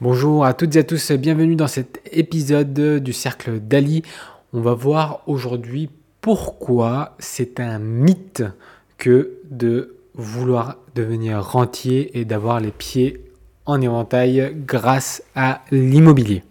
Bonjour à toutes et à tous, bienvenue dans cet épisode du Cercle d'Ali. On va voir aujourd'hui pourquoi c'est un mythe que de vouloir devenir rentier et d'avoir les pieds en éventail grâce à l'immobilier.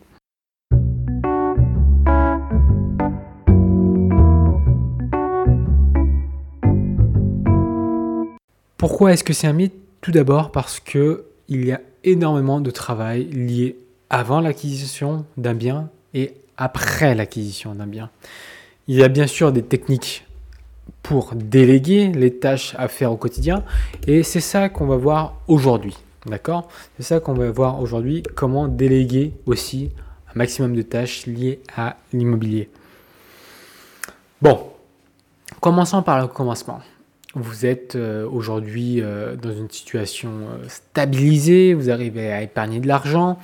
Pourquoi est-ce que c'est un mythe? Tout d'abord parce que il y a énormément de travail lié avant l'acquisition d'un bien et après l'acquisition d'un bien. Il y a bien sûr des techniques pour déléguer les tâches à faire au quotidien et c'est ça qu'on va voir aujourd'hui. D'accord? C'est ça qu'on va voir aujourd'hui, comment déléguer aussi un maximum de tâches liées à l'immobilier. Bon, commençons par le commencement vous êtes euh, aujourd'hui euh, dans une situation euh, stabilisée, vous arrivez à épargner de l'argent,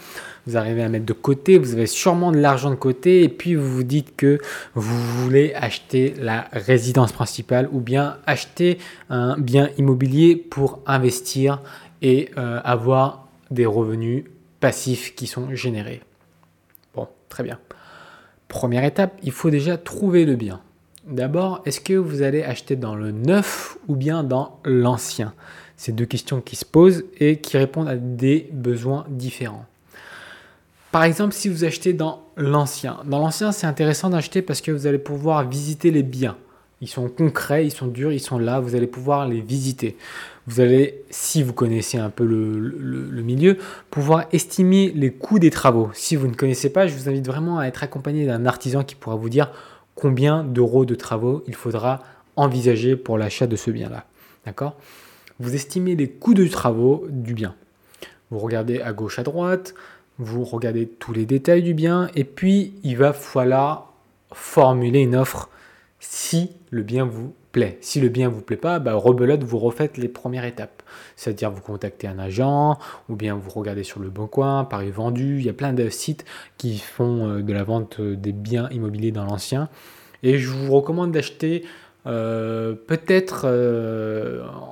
vous arrivez à mettre de côté, vous avez sûrement de l'argent de côté et puis vous vous dites que vous voulez acheter la résidence principale ou bien acheter un bien immobilier pour investir et avoir des revenus passifs qui sont générés. Bon, très bien. Première étape, il faut déjà trouver le bien. D'abord, est-ce que vous allez acheter dans le neuf ou bien dans l'ancien? C'est deux questions qui se posent et qui répondent à des besoins différents. Par exemple, si vous achetez dans l'ancien, dans l'ancien, c'est intéressant d'acheter parce que vous allez pouvoir visiter les biens. Ils sont concrets, ils sont durs, ils sont là, vous allez pouvoir les visiter. Vous allez, si vous connaissez un peu le, le, milieu, pouvoir estimer les coûts des travaux. Si vous ne connaissez pas, je vous invite vraiment à être accompagné d'un artisan qui pourra vous dire combien d'euros de travaux il faudra envisager pour l'achat de ce bien-là. D'accord? Vous estimez les coûts de travaux du bien. Vous regardez à gauche, à droite, vous regardez tous les détails du bien, et puis il va falloir formuler une offre si le bien vous plaît. Si le bien vous plaît pas, bah, rebelote, vous refaites les premières étapes. C'est-à-dire vous contactez un agent, ou bien vous regardez sur le bon coin, Paris vendu. Il y a plein de sites qui font euh, de la vente euh, des biens immobiliers dans l'ancien. Et je vous recommande d'acheter euh, peut-être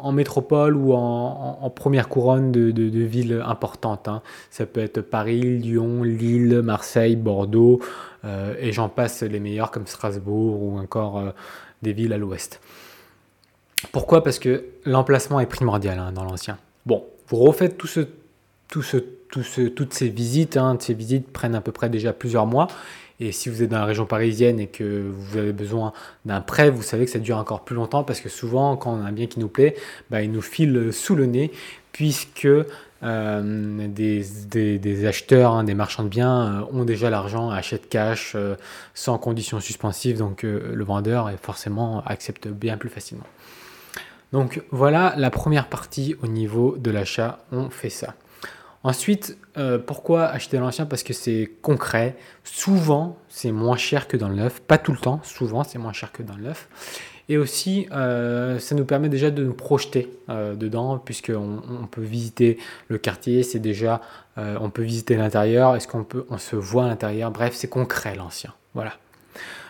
en métropole ou en, première couronne de, villes importantes. Hein. Ça peut être Paris, Lyon, Lille, Marseille, Bordeaux, et j'en passe les meilleurs comme Strasbourg ou encore des villes à l'ouest. Pourquoi? Parce que l'emplacement est primordial hein, dans l'ancien. Bon, vous refaites tout toutes ces visites. Hein, ces visites prennent à peu près déjà plusieurs mois. Et si vous êtes dans la région parisienne et que vous avez besoin d'un prêt, vous savez que ça dure encore plus longtemps parce que souvent, quand on a un bien qui nous plaît, bah, il nous file sous le nez puisque euh, des, acheteurs, hein, des marchands de biens euh, ont déjà l'argent, achètent cash euh, sans conditions suspensives, donc le vendeur est forcément accepte bien plus facilement. Donc voilà la première partie au niveau de l'achat, on fait ça. Ensuite, pourquoi acheter l'ancien? Parce que c'est concret. Souvent, c'est moins cher que dans le neuf. Pas tout le temps, souvent, c'est moins cher que dans le neuf. Et aussi, euh, ça nous permet déjà de nous projeter euh, dedans, puisqu'on on peut visiter le quartier, c'est déjà, euh, on peut visiter l'intérieur, est-ce qu'on peut, on se voit à l'intérieur, bref, c'est concret l'ancien. Voilà.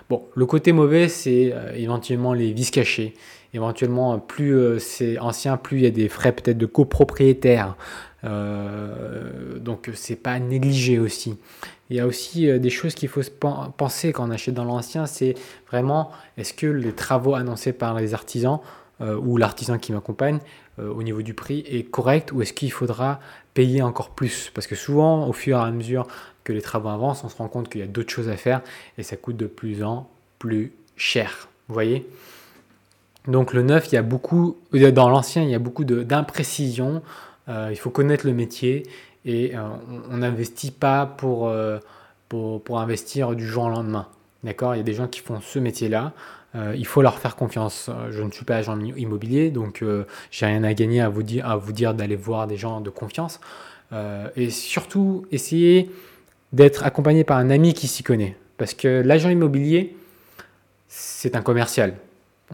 Bon, le côté mauvais, c'est éventuellement les vis cachés. Éventuellement, plus c'est ancien, plus il y a des frais peut-être de copropriétaire. donc, c'est pas négligé aussi. Il y a aussi euh, des choses qu'il faut penser quand on achète dans l'ancien, c'est vraiment est-ce que les travaux annoncés par les artisans euh, ou l'artisan qui m'accompagne euh, au niveau du prix est correct ou est-ce qu'il faudra payer encore plus? Parce que souvent, au fur et à mesure que les travaux avancent, on se rend compte qu'il y a d'autres choses à faire et ça coûte de plus en plus cher. Vous voyez? Donc le neuf, il y a beaucoup, dans l'ancien, il y a beaucoup d'imprécisions. il faut connaître le métier et euh, on n'investit pas euh, pour, investir du jour au lendemain. D'accord? Il y a des gens qui font ce métier-là. Euh, il faut leur faire confiance. Je ne suis pas agent immobilier, donc j'ai rien à gagner à vous dire, à vous dire d'aller voir des gens de confiance. et surtout, essayez d'être accompagné par un ami qui s'y connaît. Parce que l'agent immobilier, c'est un commercial.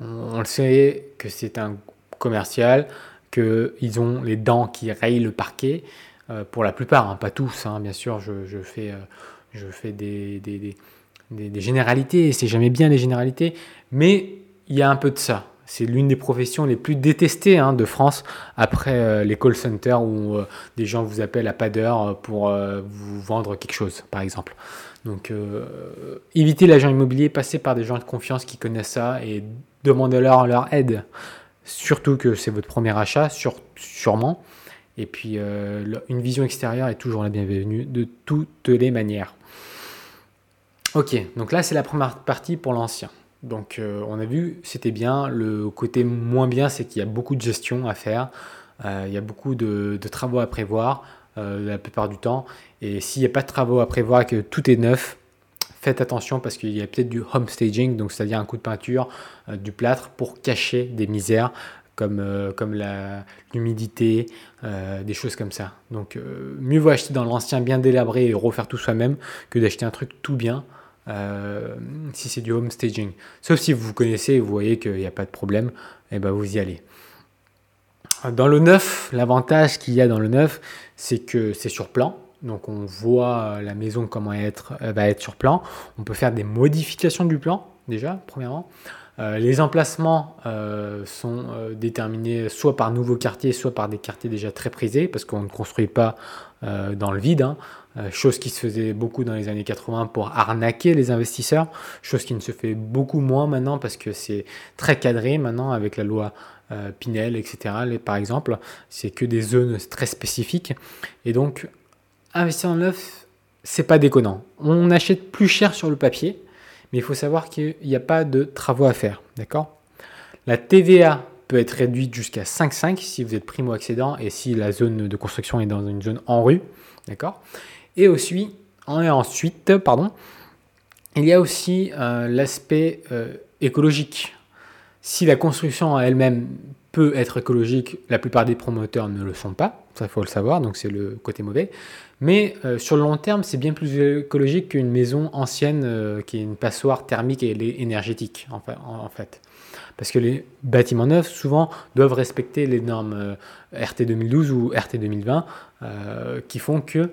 On, le sait que c'est un commercial, qu'ils ont les dents qui rayent le parquet. Euh, pour la plupart, hein, pas tous, hein, bien sûr, je, fais, euh, des, généralités, c'est jamais bien les généralités, mais il y a un peu de ça. C'est l'une des professions les plus détestées hein, de France après euh, les call centers où des gens vous appellent à pas d'heure pour vous vendre quelque chose, par exemple. Donc, évitez l'agent immobilier, passez par des gens de confiance qui connaissent ça et demandez-leur leur aide. Surtout que c'est votre premier achat, sûrement. Et puis, une vision extérieure est toujours la bienvenue de toutes les manières. Ok, donc là, c'est la première partie pour l'ancien. Donc euh, on a vu, c'était bien. Le côté moins bien, c'est qu'il y a beaucoup de gestion à faire. Euh, il y a beaucoup de, travaux à prévoir euh, la plupart du temps. Et s'il n'y a pas de travaux à prévoir que tout est neuf, faites attention parce qu'il y a peut-être du home staging, donc c'est-à-dire un coup de peinture, du plâtre pour cacher des misères comme, comme l'humidité, des choses comme ça. Donc mieux vaut acheter dans l'ancien bien délabré et refaire tout soi-même que d'acheter un truc tout bien euh, si c'est du home staging. Sauf si vous connaissez et vous voyez qu'il n'y a pas de problème, et eh ben vous y allez. Dans le neuf, l'avantage qu'il y a dans le neuf, c'est que c'est sur plan. Donc on voit la maison comment être, elle va être sur plan. On peut faire des modifications du plan déjà, premièrement. Euh, les emplacements euh, sont déterminés soit par nouveaux quartiers, soit par des quartiers déjà très prisés, parce qu'on ne construit pas dans le vide. Hein. Euh, chose qui se faisait beaucoup dans les années 80 pour arnaquer les investisseurs, chose qui ne se fait beaucoup moins maintenant parce que c'est très cadré maintenant avec la loi euh, Pinel, etc. par exemple, c'est que des zones très spécifiques. Et donc, investir en neuf, c'est pas déconnant. On achète plus cher sur le papier, mais il faut savoir qu'il n'y a pas de travaux à faire. D'accord? La TVA peut être réduite jusqu'à 5,5 si vous êtes primo-accédant et si la zone de construction est dans une zone en rue. D'accord? Et aussi, ensuite, pardon, il y a aussi euh, l'aspect euh, écologique. Si la construction elle-même peut être écologique, la plupart des promoteurs ne le sont pas, ça il faut le savoir, donc c'est le côté mauvais. Mais euh, sur le long terme, c'est bien plus écologique qu'une maison ancienne qui est une passoire thermique et énergétique en fait. Parce que les bâtiments neufs, souvent, doivent respecter les normes RT 2012 ou RT 2020 qui font que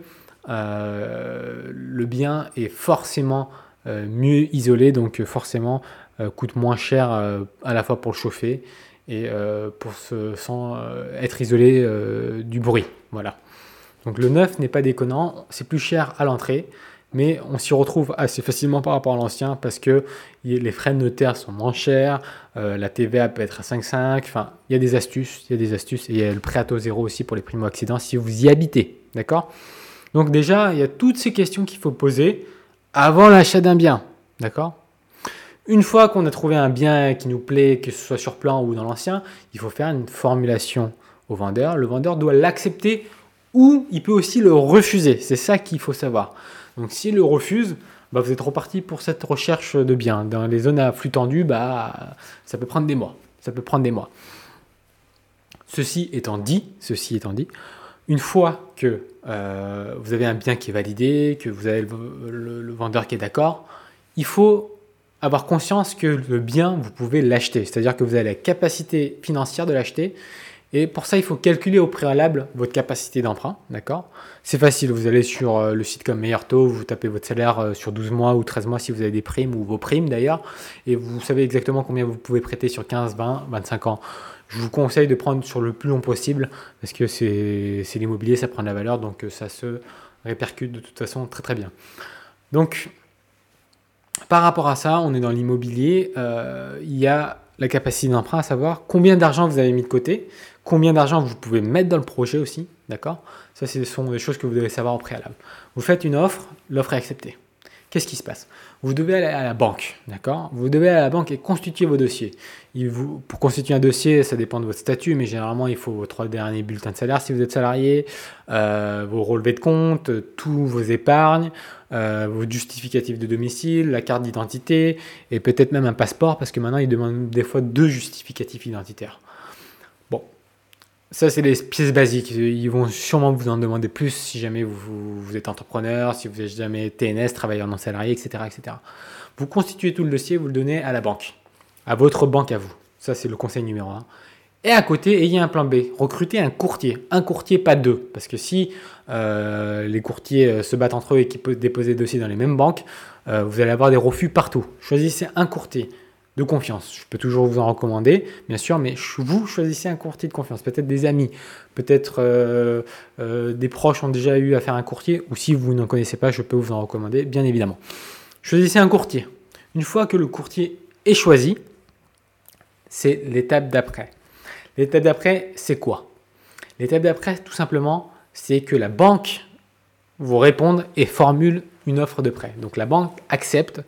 euh, le bien est forcément euh, mieux isolé, donc euh, forcément coûte moins cher à la fois pour le chauffer et pour se, sans être isolé du bruit. Voilà. Donc le neuf n'est pas déconnant, c'est plus cher à l'entrée, mais on s'y retrouve assez facilement par rapport à l'ancien parce que les frais de notaire sont moins chers, la TVA peut être à 5,5, enfin il y a des astuces, il y a des astuces et il y a le prêt à taux zéro aussi pour les primo-accidents si vous y habitez, d'accord? Donc déjà, il y a toutes ces questions qu'il faut poser avant l'achat d'un bien. D'accord? Une fois qu'on a trouvé un bien qui nous plaît, que ce soit sur plan ou dans l'ancien, il faut faire une formulation au vendeur. Le vendeur doit l'accepter ou il peut aussi le refuser. C'est ça qu'il faut savoir. Donc s'il le refuse, bah, vous êtes reparti pour cette recherche de bien. Dans les zones à flux tendu, bah, ça peut prendre des mois. Ça peut prendre des mois. Ceci étant dit, ceci étant dit, une fois que euh, vous avez un bien qui est validé, que vous avez le, vendeur qui est d'accord, il faut avoir conscience que le bien, vous pouvez l'acheter. C'est-à-dire que vous avez la capacité financière de l'acheter. Et pour ça, il faut calculer au préalable votre capacité d'emprunt. D'accord? C'est facile. Vous allez sur euh, le site comme Meilleur Taux, vous tapez votre salaire euh, sur 12 mois ou 13 mois si vous avez des primes ou vos primes d'ailleurs. Et vous savez exactement combien vous pouvez prêter sur 15, 20, 25 ans. Je vous conseille de prendre sur le plus long possible parce que c'est l'immobilier, ça prend de la valeur, donc euh, ça se répercute de toute façon très très bien. Donc, par rapport à ça, on est dans l'immobilier, euh, il y a la capacité d'emprunt, à savoir combien d'argent vous avez mis de côté, combien d'argent vous pouvez mettre dans le projet aussi, d'accord? Ça, ce sont des choses que vous devez savoir au préalable. Vous faites une offre, l'offre est acceptée. Qu'est-ce qui se passe? Vous devez aller à la banque, d'accord? Vous devez aller à la banque et constituer vos dossiers. pour constituer un dossier, ça dépend de votre statut, mais généralement, il faut vos trois derniers bulletins de salaire si vous êtes salarié, euh, vos relevés de compte, tous vos épargnes, euh, vos justificatifs de domicile, la carte d'identité et peut-être même un passeport parce que maintenant, ils demandent des fois deux justificatifs identitaires. Ça, c'est les pièces basiques. Ils vont sûrement vous en demander plus si jamais vous, êtes entrepreneur, si vous êtes jamais TNS, travailleur non salarié, etc., etc. Vous constituez tout le dossier, vous le donnez à la banque, à votre banque à vous. Ça, c'est le conseil numéro un. Et à côté, ayez un plan B. Recrutez un courtier. Un courtier, pas deux. Parce que si euh, les courtiers euh, se battent entre eux et qu'ils peuvent déposer des dossiers dans les mêmes banques, euh, vous allez avoir des refus partout. Choisissez un courtier. De confiance. Je peux toujours vous en recommander, bien sûr, mais vous choisissez un courtier de confiance. Peut-être des amis, peut-être euh, euh, des proches ont déjà eu à faire un courtier, ou si vous n'en connaissez pas, je peux vous en recommander, bien évidemment. Choisissez un courtier. Une fois que le courtier est choisi, c'est l'étape d'après. L'étape d'après, c'est quoi? L'étape d'après, tout simplement, c'est que la banque vous réponde et formule une offre de prêt. Donc la banque accepte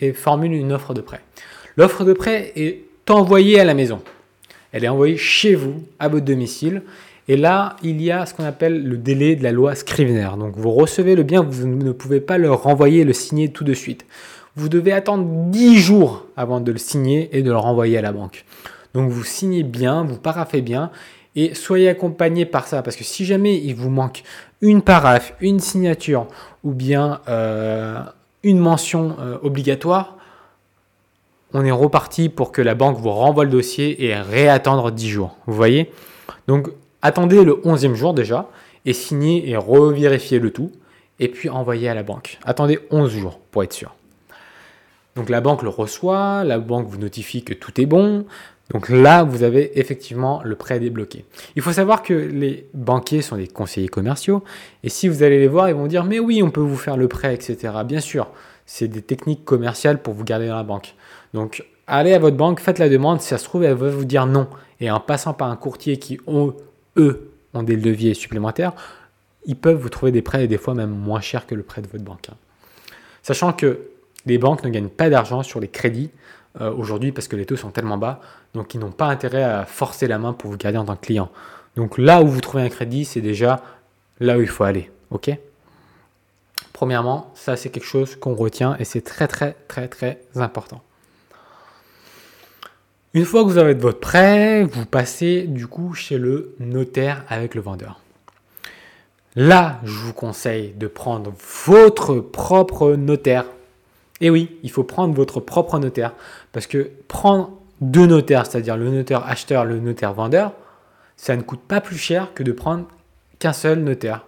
et formule une offre de prêt. L'offre de prêt est envoyée à la maison. Elle est envoyée chez vous, à votre domicile. Et là, il y a ce qu'on appelle le délai de la loi Scrivener. Donc vous recevez le bien, vous ne pouvez pas le renvoyer le signer tout de suite. Vous devez attendre 10 jours avant de le signer et de le renvoyer à la banque. Donc vous signez bien, vous paraffez bien et soyez accompagné par ça. Parce que si jamais il vous manque une paraphe, une signature ou bien euh, une mention euh, obligatoire, on est reparti pour que la banque vous renvoie le dossier et réattendre 10 jours. Vous voyez? Donc attendez le 11e jour déjà et signez et revérifiez le tout et puis envoyez à la banque. Attendez 11 jours pour être sûr. Donc la banque le reçoit, la banque vous notifie que tout est bon. Donc là, vous avez effectivement le prêt débloqué. Il faut savoir que les banquiers sont des conseillers commerciaux et si vous allez les voir, ils vont dire mais oui, on peut vous faire le prêt, etc. Bien sûr, c'est des techniques commerciales pour vous garder dans la banque. Donc, allez à votre banque, faites la demande. Si ça se trouve, elle va vous dire non. Et en passant par un courtier qui, eux, ont des leviers supplémentaires, ils peuvent vous trouver des prêts et des fois même moins chers que le prêt de votre banque. Sachant que les banques ne gagnent pas d'argent sur les crédits euh, aujourd'hui parce que les taux sont tellement bas, donc ils n'ont pas intérêt à forcer la main pour vous garder en tant que client. Donc là où vous trouvez un crédit, c'est déjà là où il faut aller. OK? Premièrement, ça c'est quelque chose qu'on retient et c'est très très très très important. Une fois que vous avez votre prêt, vous passez du coup chez le notaire avec le vendeur. Là, je vous conseille de prendre votre propre notaire. Et oui, il faut prendre votre propre notaire. Parce que prendre deux notaires, c'est-à-dire le notaire acheteur, le notaire vendeur, ça ne coûte pas plus cher que de prendre qu'un seul notaire.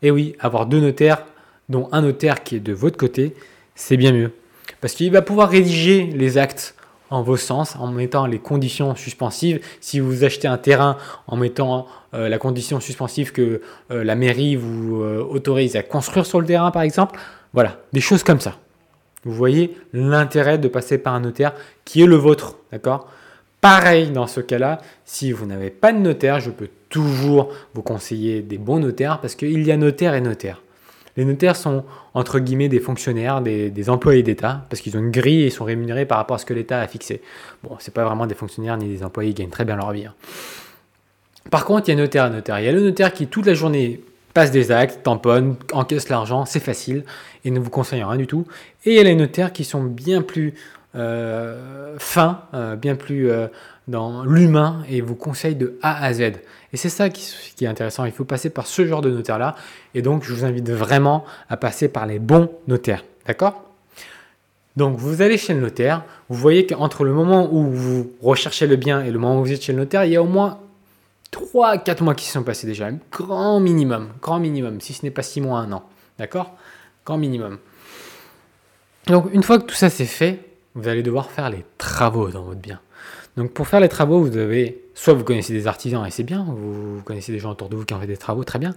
Et oui, avoir deux notaires, dont un notaire qui est de votre côté, c'est bien mieux. Parce qu'il va pouvoir rédiger les actes en vos sens, en mettant les conditions suspensives. Si vous achetez un terrain en mettant euh, la condition suspensive que euh, la mairie vous euh, autorise à construire sur le terrain, par exemple, voilà, des choses comme ça. Vous voyez l'intérêt de passer par un notaire qui est le vôtre, d'accord? Pareil dans ce cas-là, si vous n'avez pas de notaire, je peux toujours vous conseiller des bons notaires parce qu'il y a notaire et notaire. Les notaires sont entre guillemets des fonctionnaires, des, employés d'État, parce qu'ils ont une grille et sont rémunérés par rapport à ce que l'État a fixé. Bon, c'est pas vraiment des fonctionnaires ni des employés, ils gagnent très bien leur vie. Hein. Par contre, il y a notaire et notaire. Il y a le notaire qui toute la journée passe des actes, tamponne, encaisse l'argent, c'est facile et ne vous conseille rien du tout. Et il y a les notaires qui sont bien plus euh, fins, euh, bien plus euh, dans l'humain et vous conseillent de A à Z. Et c'est ça qui, est intéressant. Il faut passer par ce genre de notaire-là. Et donc, je vous invite vraiment à passer par les bons notaires. D'accord? Donc, vous allez chez le notaire. Vous voyez qu'entre le moment où vous recherchez le bien et le moment où vous êtes chez le notaire, il y a au moins 3 4 mois qui se sont passés déjà. Grand minimum. Grand minimum. Si ce n'est pas 6 mois, un an. D'accord? Grand minimum. Donc, une fois que tout ça c'est fait, vous allez devoir faire les travaux dans votre bien. Donc pour faire les travaux, vous devez, soit vous connaissez des artisans et c'est bien, vous connaissez des gens autour de vous qui ont fait des travaux, très bien.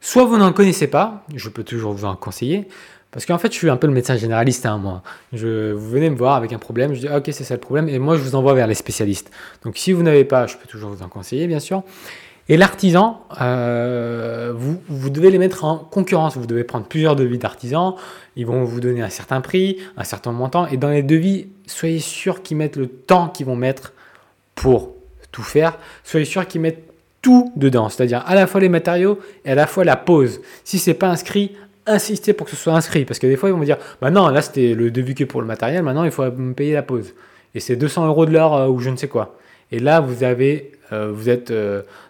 Soit vous n'en connaissez pas, je peux toujours vous en conseiller, parce qu'en fait je suis un peu le médecin généraliste, hein, moi. Vous venez me voir avec un problème, je dis ah, ok c'est ça le problème, et moi je vous envoie vers les spécialistes. Donc si vous n'avez pas, je peux toujours vous en conseiller bien sûr. Et l'artisan, euh, vous, vous, devez les mettre en concurrence. Vous devez prendre plusieurs devis d'artisans. Ils vont vous donner un certain prix, un certain montant. Et dans les devis, soyez sûr qu'ils mettent le temps qu'ils vont mettre pour tout faire. Soyez sûr qu'ils mettent tout dedans, c'est-à-dire à la fois les matériaux et à la fois la pose. Si c'est pas inscrit, insistez pour que ce soit inscrit. Parce que des fois, ils vont me dire Bah non, là c'était le devis que pour le matériel, maintenant il faut me payer la pose. Et c'est 200 euros de l'heure euh, ou je ne sais quoi. Et là, vous avez, euh, vous êtes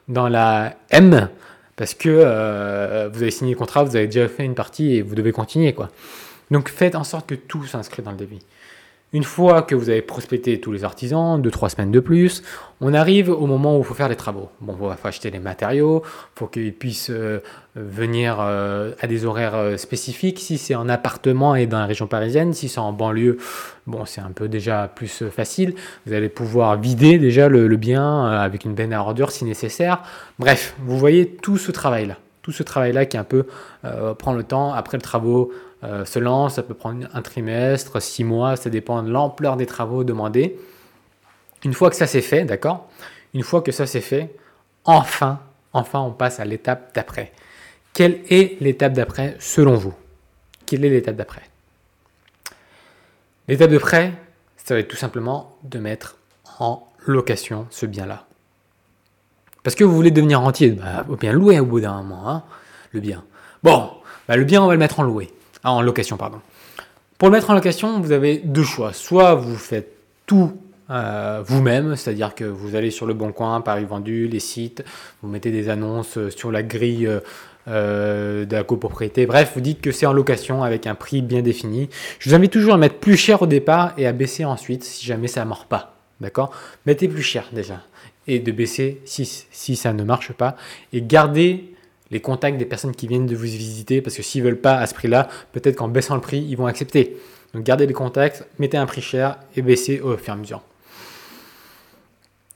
dans la M parce que euh, vous avez signé le contrat, vous avez déjà fait une partie et vous devez continuer. quoi. Donc faites en sorte que tout s'inscrit dans le devis. Une fois que vous avez prospecté tous les artisans, deux, trois semaines de plus, on arrive au moment où il faut faire les travaux. Bon, il faut acheter les matériaux, il faut qu'ils puissent euh, venir euh, à des horaires euh, spécifiques. Si c'est en appartement et dans la région parisienne, si c'est en banlieue, bon, c'est un peu déjà plus facile. Vous allez pouvoir vider déjà le, bien avec une benne à si nécessaire. Bref, vous voyez tout ce travail-là. Tout ce travail-là qui un peu prend le temps après le travaux euh, se lance, ça peut prendre un trimestre, six mois, ça dépend de l'ampleur des travaux demandés. Une fois que ça c'est fait, d'accord Une fois que ça c'est fait, enfin, enfin on passe à l'étape d'après. Quelle est l'étape d'après selon vous? Quelle est l'étape d'après? L'étape d'après, ça va être tout simplement de mettre en location ce bien-là. Parce que vous voulez devenir rentier, bah, bien louer au bout d'un moment, hein, le bien. Bon, bah, le bien, on va le mettre en louer. Ah, en location, pardon. Pour le mettre en location, vous avez deux choix. Soit vous faites tout euh, vous-même, c'est-à-dire que vous allez sur le Bon Coin, Paris Vendu, les sites, vous mettez des annonces euh, sur la grille euh, de la copropriété. Bref, vous dites que c'est en location avec un prix bien défini. Je vous invite toujours à mettre plus cher au départ et à baisser ensuite si jamais ça ne mord pas. D'accord? Mettez plus cher déjà et de baisser si, si ça ne marche pas et gardez les contacts des personnes qui viennent de vous visiter, parce que s'ils veulent pas à ce prix-là, peut-être qu'en baissant le prix, ils vont accepter. Donc gardez les contacts, mettez un prix cher et baissez au fur et à mesure.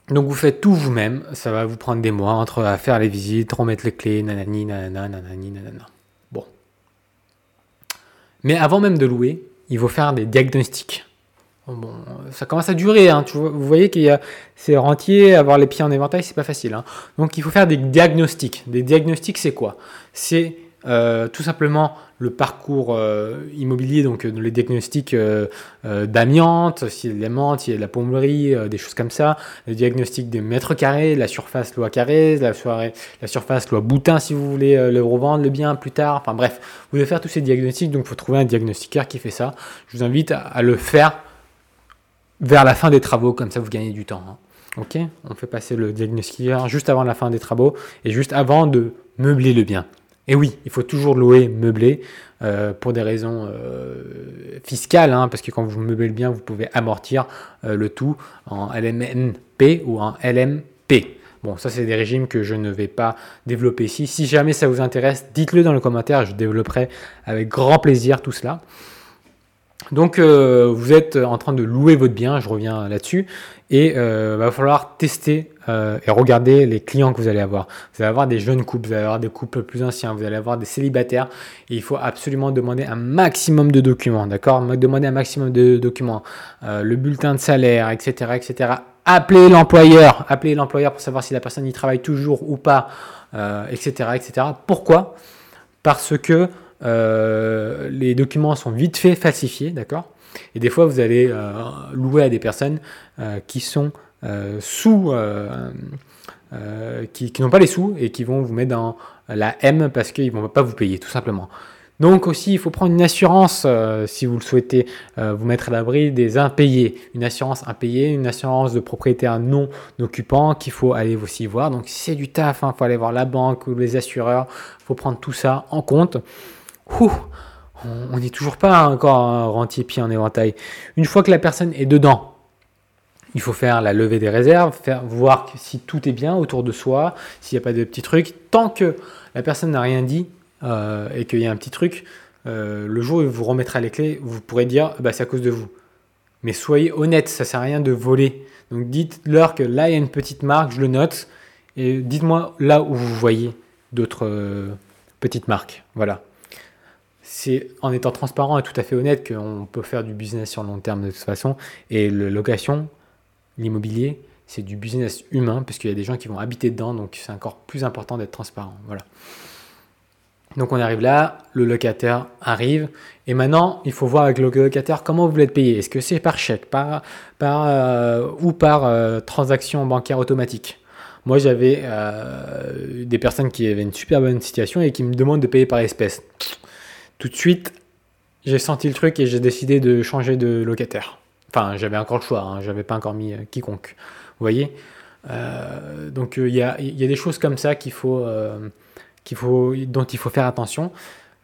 Donc vous faites tout vous-même, ça va vous prendre des mois entre à faire les visites, remettre les clés, nanani, nanana, nanani, nanana. Bon. Mais avant même de louer, il faut faire des diagnostics. Bon, ça commence à durer. Hein. vous voyez qu'il y a ces rentiers, avoir les pieds en éventail, c'est pas facile. Hein. Donc il faut faire des diagnostics. Des diagnostics, c'est quoi? C'est euh, tout simplement le parcours euh, immobilier, donc euh, les diagnostics d'amiante, s'il y a de l'amiante, s'il y a de la plomberie, des choses comme ça, le diagnostic des mètres carrés, la surface loi carré, la, soirée, la surface loi boutin si vous voulez le revendre, le bien plus tard, enfin bref, vous devez faire tous ces diagnostics, donc il faut trouver un diagnostiqueur qui fait ça. Je vous invite à le faire vers la fin des travaux, comme ça vous gagnez du temps. Hein. Ok? On fait passer le diagnostiqueur juste avant la fin des travaux et juste avant de meubler le bien. Et oui, il faut toujours louer meublé euh, pour des raisons euh, fiscales, hein, parce que quand vous meublez le bien, vous pouvez amortir euh, le tout en LMNP ou en LMP. Bon, ça c'est des régimes que je ne vais pas développer ici. Si jamais ça vous intéresse, dites-le dans le commentaire, je développerai avec grand plaisir tout cela. Donc euh, vous êtes en train de louer votre bien, je reviens là-dessus, et il euh, va falloir tester euh, et regarder les clients que vous allez avoir. Vous allez avoir des jeunes couples, vous allez avoir des couples plus anciens, vous allez avoir des célibataires, et il faut absolument demander un maximum de documents, d'accord? Demander un maximum de documents, le bulletin de salaire, etc., etc. Appelez l'employeur, appelez l'employeur pour savoir si la personne y travaille toujours ou pas, etc., etc. Pourquoi? Parce que euh, les documents sont vite fait falsifiés, d'accord? Et des fois, vous allez euh, louer à des personnes euh, qui sont sous, qui, n'ont pas les sous et qui vont vous mettre dans la M parce qu'ils ne vont pas vous payer, tout simplement. Donc aussi, il faut prendre une assurance si vous le souhaitez vous mettre à l'abri des impayés. Une assurance impayée, une assurance de propriétaire non occupant qu'il faut aller aussi voir. Donc c'est du taf, il hein, faut aller voir la banque ou les assureurs, il faut prendre tout ça en compte on n'est toujours pas encore un rentier pied en éventail. Une fois que la personne est dedans, il faut faire la levée des réserves, faire voir si tout est bien autour de soi, s'il n'y a pas de petits trucs. Tant que la personne n'a rien dit euh, et qu'il y a un petit truc, euh, le jour où il vous remettra les clés, vous pourrez dire bah, c'est à cause de vous. Mais soyez honnête, ça sert à rien de voler. Donc dites-leur que là il y a une petite marque, je le note, et dites-moi là où vous voyez d'autres euh, petites marques. Voilà c'est en étant transparent et tout à fait honnête qu'on peut faire du business sur long terme de toute façon. Et le location, l'immobilier, c'est du business humain parce qu'il y a des gens qui vont habiter dedans, donc c'est encore plus important d'être transparent. Voilà. Donc on arrive là, le locataire arrive, et maintenant il faut voir avec le locataire comment vous voulez être payé. Est-ce que c'est par chèque, par, par euh, ou par euh, transaction bancaire automatique? Moi j'avais euh, des personnes qui avaient une super bonne situation et qui me demandent de payer par espèce tout de suite, j'ai senti le truc et j'ai décidé de changer de locataire. Enfin, j'avais encore le choix, hein, j'avais pas encore mis euh, quiconque. Vous voyez? Euh, Donc euh, il y, a, des choses comme ça qu'il faut, dont il faut faire attention.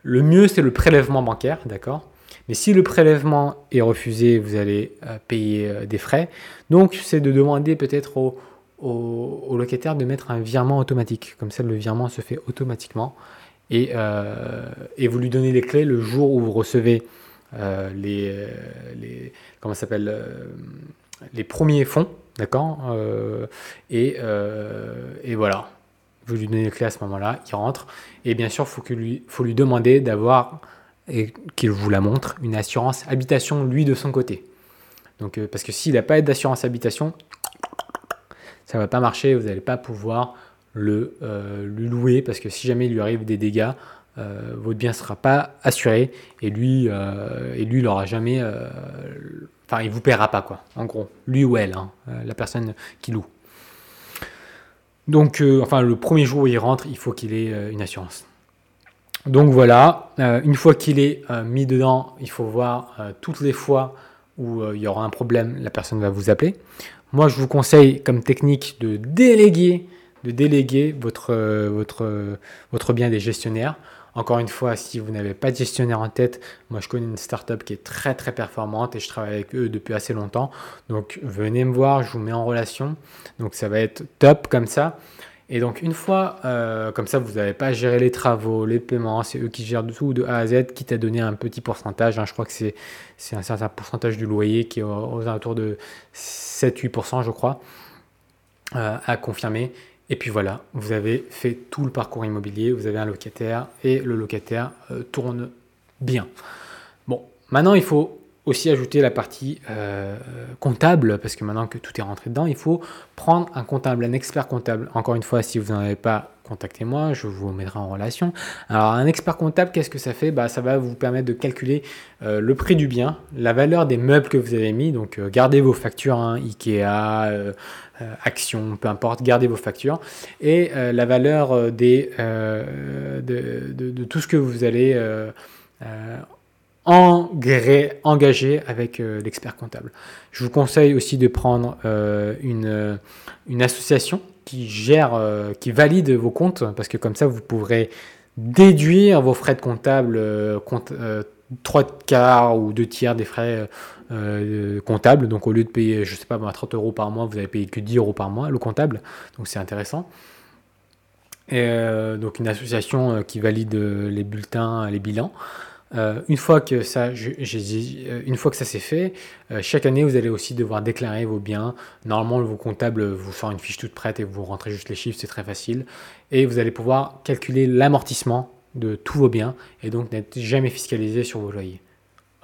Le mieux, c'est le prélèvement bancaire, d'accord? Mais si le prélèvement est refusé, vous allez payer des frais. Donc, c'est de demander peut-être au, locataire de mettre un virement automatique. Comme ça, le virement se fait automatiquement. Et, euh, et vous lui donnez les clés le jour où vous recevez les, les, comment s'appelle les premiers fonds, d'accord et, et voilà. Vous lui donnez les clés à ce moment-là, il rentre. Et bien sûr, faut, lui, faut lui demander d'avoir et qu'il vous la montre, une assurance habitation, lui, de son côté. Donc, euh, parce que s'il n'a pas d'assurance habitation, ça va pas marcher, vous n'allez pas pouvoir le euh, lui louer, parce que si jamais il lui arrive des dégâts, euh, votre bien ne sera pas assuré, et lui, et lui n'aura jamais... Enfin, il vous paiera pas, quoi, en gros. Lui ou elle, hein, la personne qui loue. Donc, enfin, le premier jour où il rentre, il faut qu'il ait une assurance. Donc voilà, euh, une fois qu'il est euh, mis dedans, il faut voir euh, toutes les fois où il y aura un problème, la personne va vous appeler. Moi, je vous conseille comme technique de déléguer, de déléguer votre, votre, votre bien des gestionnaires. Encore une fois, si vous n'avez pas de gestionnaire en tête, moi je connais une startup qui est très très performante et je travaille avec eux depuis assez longtemps. Donc venez me voir, je vous mets en relation. Donc ça va être top comme ça. Et donc une fois, euh, comme ça, vous n'avez pas à gérer les travaux, les paiements, c'est eux qui gèrent tout de A à Z, quitte à donner un petit pourcentage. Hein. je crois que c'est, un certain pourcentage du loyer qui est aux, alentours de 7-8%, je crois, euh, à confirmer. Et puis voilà, vous avez fait tout le parcours immobilier, vous avez un locataire et le locataire euh, tourne bien. Bon, maintenant il faut aussi ajouter la partie euh, comptable, parce que maintenant que tout est rentré dedans, il faut prendre un comptable, un expert comptable. Encore une fois, si vous n'en avez pas, contactez-moi, je vous mettrai en relation. Alors, un expert comptable, qu'est-ce que ça fait? Bah, Ça va vous permettre de calculer euh, le prix du bien, la valeur des meubles que vous avez mis. Donc, euh, gardez vos factures, hein, Ikea, Action, peu importe, gardez vos factures. Et la valeur des, de, de, de, tout ce que vous allez engagé avec euh, l'expert comptable. Je vous conseille aussi de prendre euh, une, une, association qui gère, euh, qui valide vos comptes, parce que comme ça, vous pourrez déduire vos frais de comptable, compte, 3 quarts ou 2 tiers des frais comptables. Donc au lieu de payer, je sais pas, 30 euros par mois, vous allez payer que 10 euros par mois, le comptable. Donc c'est intéressant. Donc une association qui valide les bulletins, les bilans. Euh, une fois que ça, euh, une fois que ça s'est fait, euh, chaque année vous allez aussi devoir déclarer vos biens. Normalement, vos comptables vous font une fiche toute prête et vous rentrez juste les chiffres, c'est très facile. Et vous allez pouvoir calculer l'amortissement de tous vos biens et donc n'être jamais fiscalisé sur vos loyers.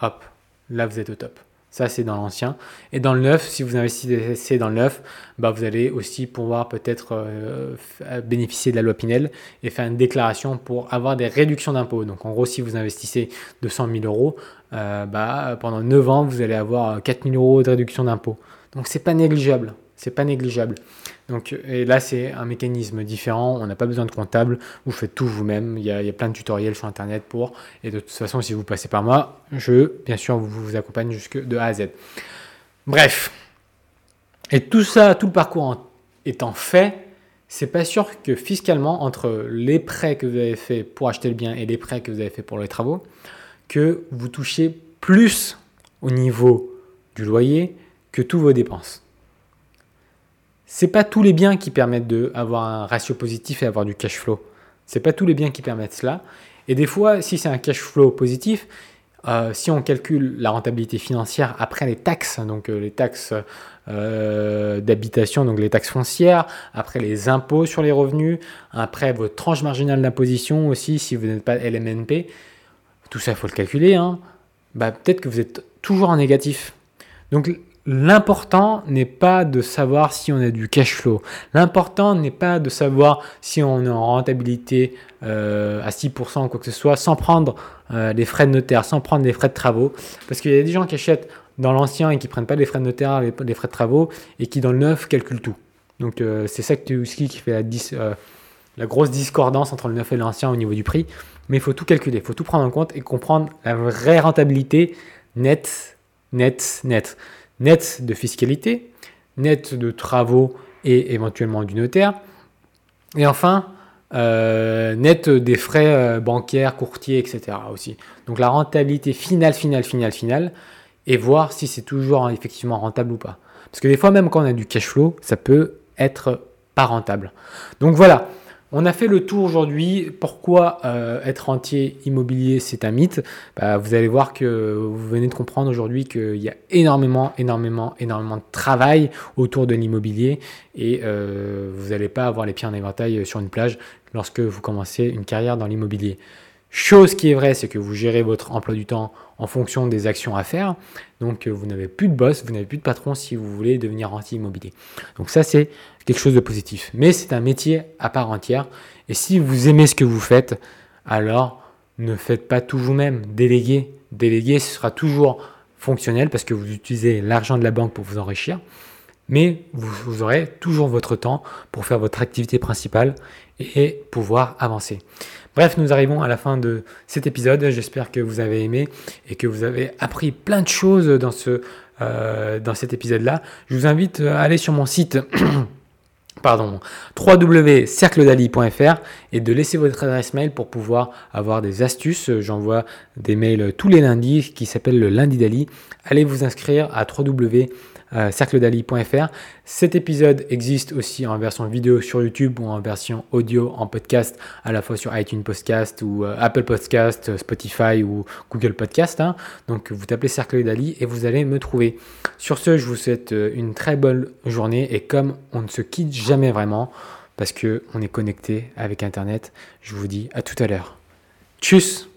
Hop, là vous êtes au top. Ça, c'est dans l'ancien. Et dans le neuf, si vous investissez dans le neuf, bah, vous allez aussi pouvoir peut-être euh, bénéficier de la loi Pinel et faire une déclaration pour avoir des réductions d'impôts. Donc, en gros, si vous investissez 200 000 euros, euh, bah, pendant 9 ans, vous allez avoir 4 000 euros de réduction d'impôts. Donc, c'est pas négligeable. C'est pas négligeable. Donc, et là, c'est un mécanisme différent. On n'a pas besoin de comptable. Vous faites tout vous-même. Il, y, a, plein de tutoriels sur Internet pour. Et de toute façon, si vous passez par moi, je, bien sûr, vous, accompagne jusque de A à Z. Bref. Et tout ça, tout le parcours étant fait, c'est pas sûr que fiscalement, entre les prêts que vous avez fait pour acheter le bien et les prêts que vous avez fait pour les travaux, que vous touchez plus au niveau du loyer que tous vos dépenses c'est pas tous les biens qui permettent d'avoir un ratio positif et avoir du cash flow. C'est pas tous les biens qui permettent cela. Et des fois, si c'est un cash flow positif, euh, si on calcule la rentabilité financière après les taxes, donc euh, les taxes euh, d'habitation, donc les taxes foncières, après les impôts sur les revenus, après votre tranche marginale d'imposition aussi, si vous n'êtes pas LMNP, tout ça, il faut le calculer, hein. bah, peut-être que vous êtes toujours en négatif. Donc L'important n'est pas de savoir si on a du cash flow. L'important n'est pas de savoir si on est en rentabilité euh, à 6% ou quoi que ce soit, sans prendre euh, les frais de notaire, sans prendre les frais de travaux. Parce qu'il y a des gens qui achètent dans l'ancien et qui prennent pas les frais de notaire, les, frais de travaux, et qui dans le neuf calculent tout. Donc euh, c'est ça qui fait la, la grosse discordance entre le neuf et l'ancien au niveau du prix. Mais il faut tout calculer, il faut tout prendre en compte et comprendre la vraie rentabilité nette, nette, nette net de fiscalité, net de travaux et éventuellement du notaire. Et enfin, euh, net des frais euh, bancaires, courtiers, etc. aussi. Donc la rentabilité finale, finale, finale, finale, et voir si c'est toujours hein, effectivement rentable ou pas. Parce que des fois, même quand on a du cash flow, ça peut être pas rentable. Donc voilà, on a fait le tour aujourd'hui. Pourquoi euh, être rentier immobilier, c'est un mythe? Bah, Vous allez voir que vous venez de comprendre aujourd'hui qu'il y a énormément, énormément, énormément de travail autour de l'immobilier et vous n'allez pas avoir les pieds en éventail sur une plage lorsque vous commencez une carrière dans l'immobilier. Chose qui est vraie, c'est que vous gérez votre emploi du temps en fonction des actions à faire. Donc vous n'avez plus de boss, vous n'avez plus de patron si vous voulez devenir rentier immobilier. Donc ça c'est quelque chose de positif. Mais c'est un métier à part entière. Et si vous aimez ce que vous faites, alors ne faites pas tout vous-même. Déléguez. Déléguer, ce sera toujours fonctionnel parce que vous utilisez l'argent de la banque pour vous enrichir mais vous, aurez toujours votre temps pour faire votre activité principale et pouvoir avancer. Bref, nous arrivons à la fin de cet épisode. J'espère que vous avez aimé et que vous avez appris plein de choses dans, ce, euh, dans cet épisode-là. Je vous invite à aller sur mon site. pardon, www.cercledali.fr et de laisser votre adresse mail pour pouvoir avoir des astuces. J'envoie des mails tous les lundis qui s'appellent le lundi d'Ali. Allez vous inscrire à www euh, cercledali.fr. Cet épisode existe aussi en version vidéo sur YouTube ou en version audio en podcast, à la fois sur iTunes Podcast ou euh, Apple Podcast, Spotify ou Google Podcast. Hein. Donc vous tapez Cercle d'Ali et vous allez me trouver. Sur ce, je vous souhaite euh, une très bonne journée et comme on ne se quitte jamais vraiment, parce qu'on est connecté avec Internet, je vous dis à tout à l'heure. Tchuss